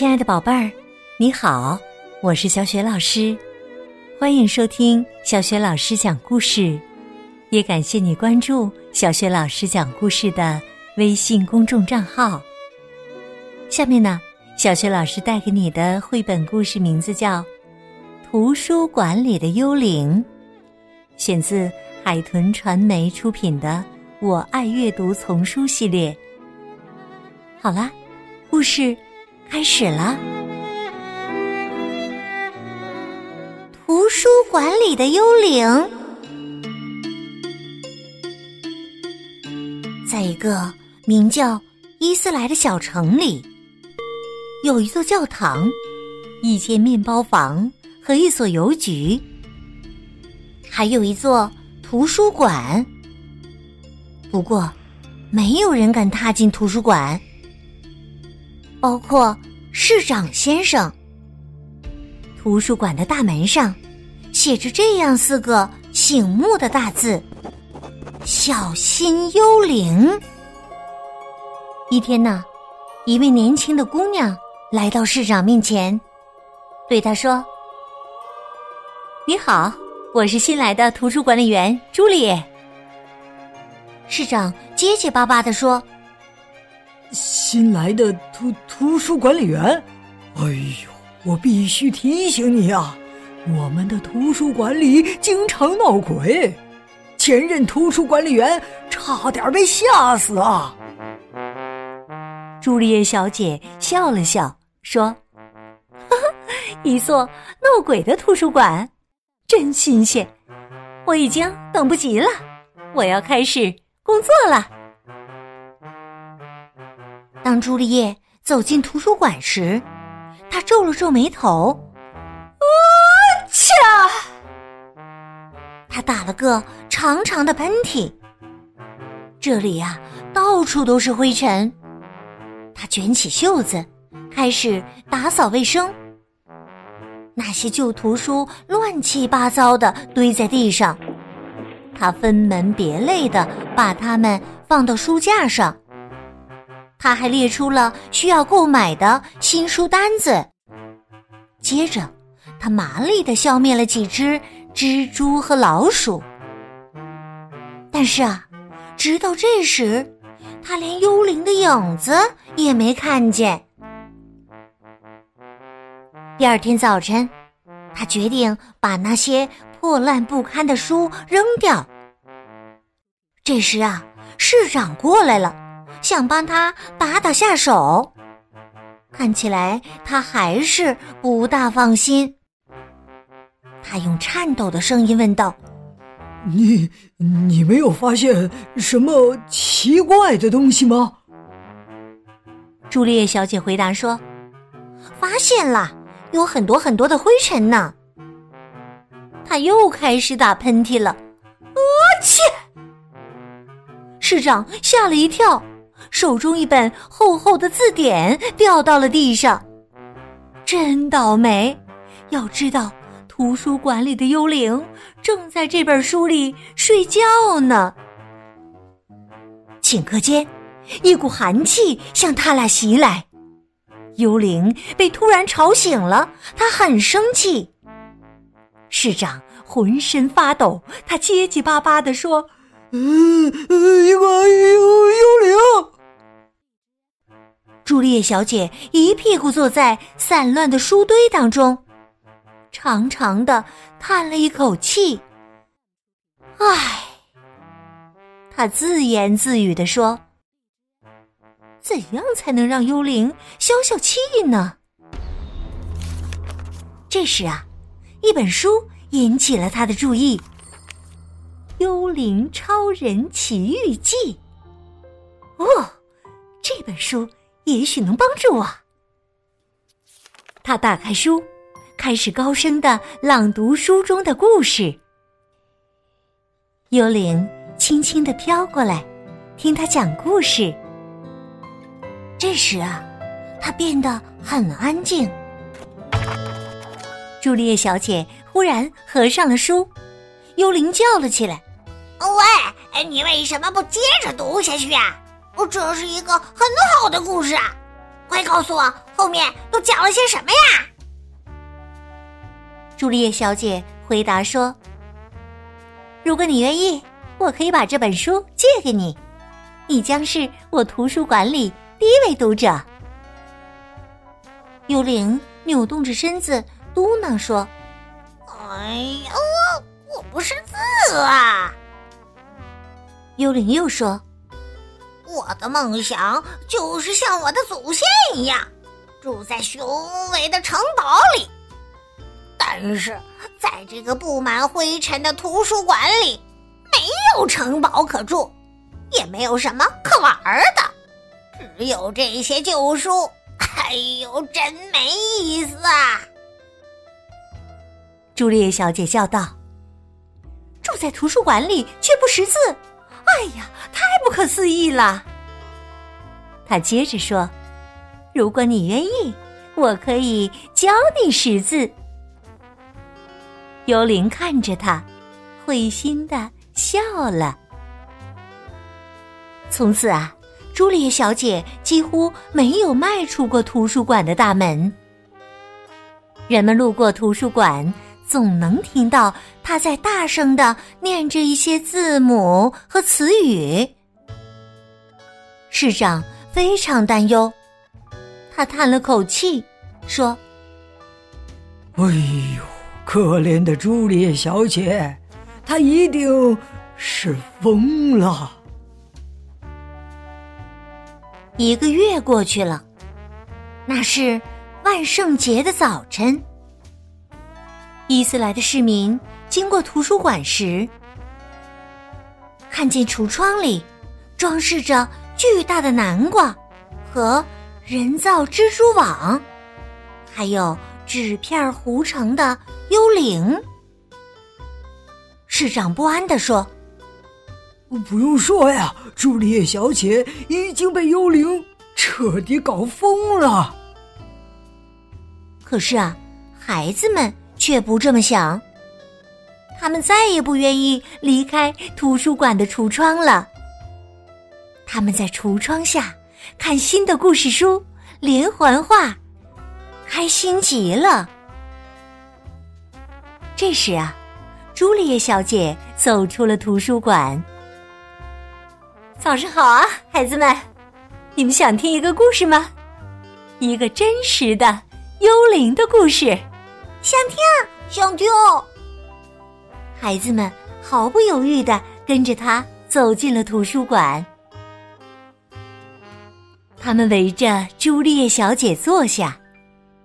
亲爱的宝贝儿，你好，我是小雪老师，欢迎收听小雪老师讲故事，也感谢你关注小雪老师讲故事的微信公众账号。下面呢，小雪老师带给你的绘本故事名字叫《图书馆里的幽灵》，选自海豚传媒出品的《我爱阅读》丛书系列。好啦，故事。开始了。图书馆里的幽灵，在一个名叫伊斯莱的小城里，有一座教堂、一间面包房和一所邮局，还有一座图书馆。不过，没有人敢踏进图书馆。包括市长先生。图书馆的大门上写着这样四个醒目的大字：“小心幽灵。”一天呢，一位年轻的姑娘来到市长面前，对他说：“你好，我是新来的图书管理员朱莉。”市长结结巴巴的说。新来的图图书管理员，哎呦，我必须提醒你啊，我们的图书馆里经常闹鬼，前任图书管理员差点被吓死啊！朱丽叶小姐笑了笑说：“哈哈，一座闹鬼的图书馆，真新鲜，我已经等不及了，我要开始工作了。”当朱丽叶走进图书馆时，她皱了皱眉头。“啊切！”她打了个长长的喷嚏。这里呀，到处都是灰尘。她卷起袖子，开始打扫卫生。那些旧图书乱七八糟的堆在地上，她分门别类的把它们放到书架上。他还列出了需要购买的新书单子。接着，他麻利的消灭了几只蜘蛛和老鼠。但是啊，直到这时，他连幽灵的影子也没看见。第二天早晨，他决定把那些破烂不堪的书扔掉。这时啊，市长过来了。想帮他打打下手，看起来他还是不大放心。他用颤抖的声音问道：“你你没有发现什么奇怪的东西吗？”朱丽叶小姐回答说：“发现了，有很多很多的灰尘呢。”他又开始打喷嚏了，我去！市长吓了一跳。手中一本厚厚的字典掉到了地上，真倒霉！要知道，图书馆里的幽灵正在这本书里睡觉呢。顷刻间，一股寒气向他俩袭来。幽灵被突然吵醒了，他很生气。市长浑身发抖，他结结巴巴的说。嗯，一个幽幽灵。朱丽叶小姐一屁股坐在散乱的书堆当中，长长的叹了一口气。唉，她自言自语的说：“怎样才能让幽灵消消气呢？”这时啊，一本书引起了他的注意。《幽灵超人奇遇记》哦，这本书也许能帮助我。他打开书，开始高声的朗读书中的故事。幽灵轻轻的飘过来，听他讲故事。这时啊，他变得很安静。朱丽叶小姐忽然合上了书，幽灵叫了起来。喂，你为什么不接着读下去啊？这是一个很好的故事啊！快告诉我，后面都讲了些什么呀？朱丽叶小姐回答说：“如果你愿意，我可以把这本书借给你，你将是我图书馆里第一位读者。”幽灵扭动着身子嘟囔说：“哎呀，我不识字啊！”幽灵又说：“我的梦想就是像我的祖先一样，住在雄伟的城堡里。”但是，在这个布满灰尘的图书馆里，没有城堡可住，也没有什么可玩的，只有这些旧书。哎呦，真没意思啊！朱丽叶小姐笑道：“住在图书馆里却不识字，哎呀，太不可思议了！”他接着说：“如果你愿意，我可以教你识字。”幽灵看着他，会心的笑了。从此啊，朱丽叶小姐几乎没有迈出过图书馆的大门。人们路过图书馆，总能听到他在大声的念着一些字母和词语。市长非常担忧，他叹了口气，说：“哎呦。”可怜的朱丽叶小姐，她一定是疯了。一个月过去了，那是万圣节的早晨。伊斯来的市民经过图书馆时，看见橱窗里装饰着巨大的南瓜和人造蜘蛛网，还有纸片糊成的。幽灵，市长不安地说：“不用说呀，朱丽叶小姐已经被幽灵彻底搞疯了。”可是啊，孩子们却不这么想。他们再也不愿意离开图书馆的橱窗了。他们在橱窗下看新的故事书、连环画，开心极了。这时啊，朱丽叶小姐走出了图书馆。早上好啊，孩子们，你们想听一个故事吗？一个真实的幽灵的故事，想听，想听。孩子们毫不犹豫的跟着他走进了图书馆。他们围着朱丽叶小姐坐下，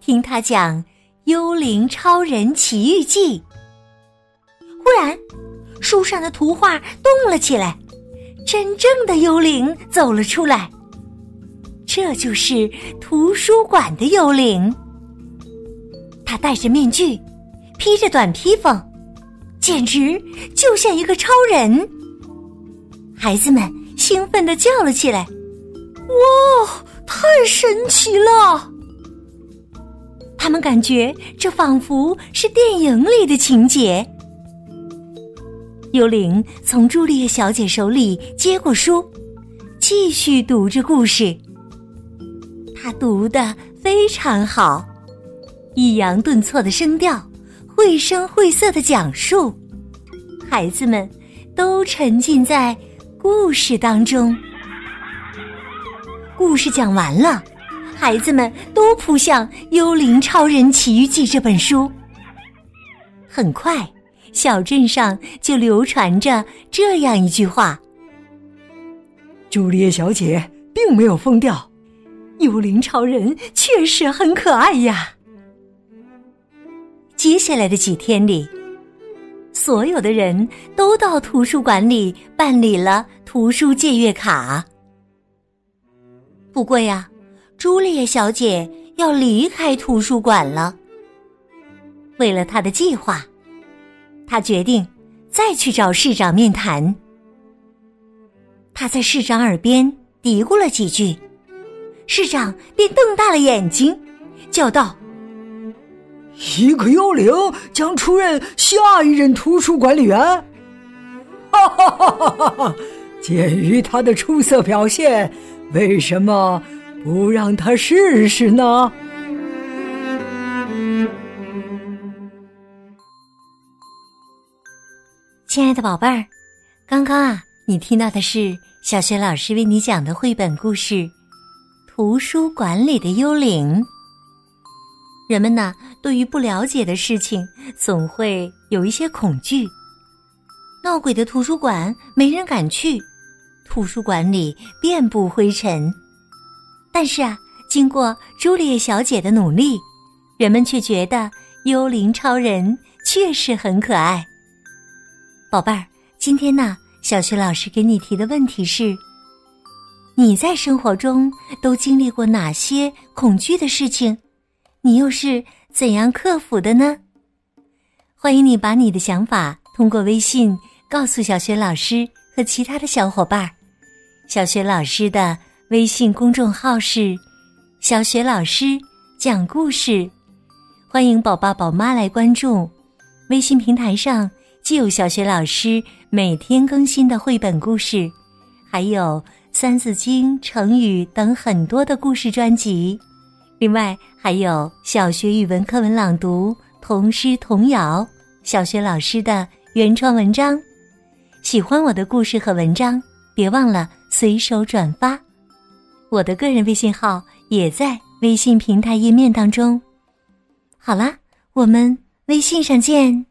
听她讲。《幽灵超人奇遇记》。忽然，书上的图画动了起来，真正的幽灵走了出来。这就是图书馆的幽灵。他戴着面具，披着短披风，简直就像一个超人。孩子们兴奋的叫了起来：“哇，太神奇了！”他们感觉这仿佛是电影里的情节。幽灵从朱丽叶小姐手里接过书，继续读着故事。他读的非常好，抑扬顿挫的声调，绘声绘色的讲述，孩子们都沉浸在故事当中。故事讲完了。孩子们都扑向《幽灵超人奇遇记》这本书。很快，小镇上就流传着这样一句话：“朱丽叶小姐并没有疯掉，幽灵超人确实很可爱呀。”接下来的几天里，所有的人都到图书馆里办理了图书借阅卡。不过呀。朱丽叶小姐要离开图书馆了。为了她的计划，她决定再去找市长面谈。她在市长耳边嘀咕了几句，市长便瞪大了眼睛，叫道：“一个幽灵将出任下一任图书管理员？哈哈哈哈哈！鉴于他的出色表现，为什么？”不让他试试呢？亲爱的宝贝儿，刚刚啊，你听到的是小学老师为你讲的绘本故事《图书馆里的幽灵》。人们呢，对于不了解的事情，总会有一些恐惧。闹鬼的图书馆没人敢去，图书馆里遍布灰尘。但是啊，经过朱丽叶小姐的努力，人们却觉得幽灵超人确实很可爱。宝贝儿，今天呢，小学老师给你提的问题是：你在生活中都经历过哪些恐惧的事情？你又是怎样克服的呢？欢迎你把你的想法通过微信告诉小学老师和其他的小伙伴。小学老师的微信公众号是“小学老师讲故事”，欢迎宝爸宝妈来关注。微信平台上既有小学老师每天更新的绘本故事，还有《三字经》、成语等很多的故事专辑。另外还有小学语文课文朗读、童诗童谣、小学老师的原创文章。喜欢我的故事和文章，别忘了随手转发。我的个人微信号也在微信平台页面当中。好啦，我们微信上见。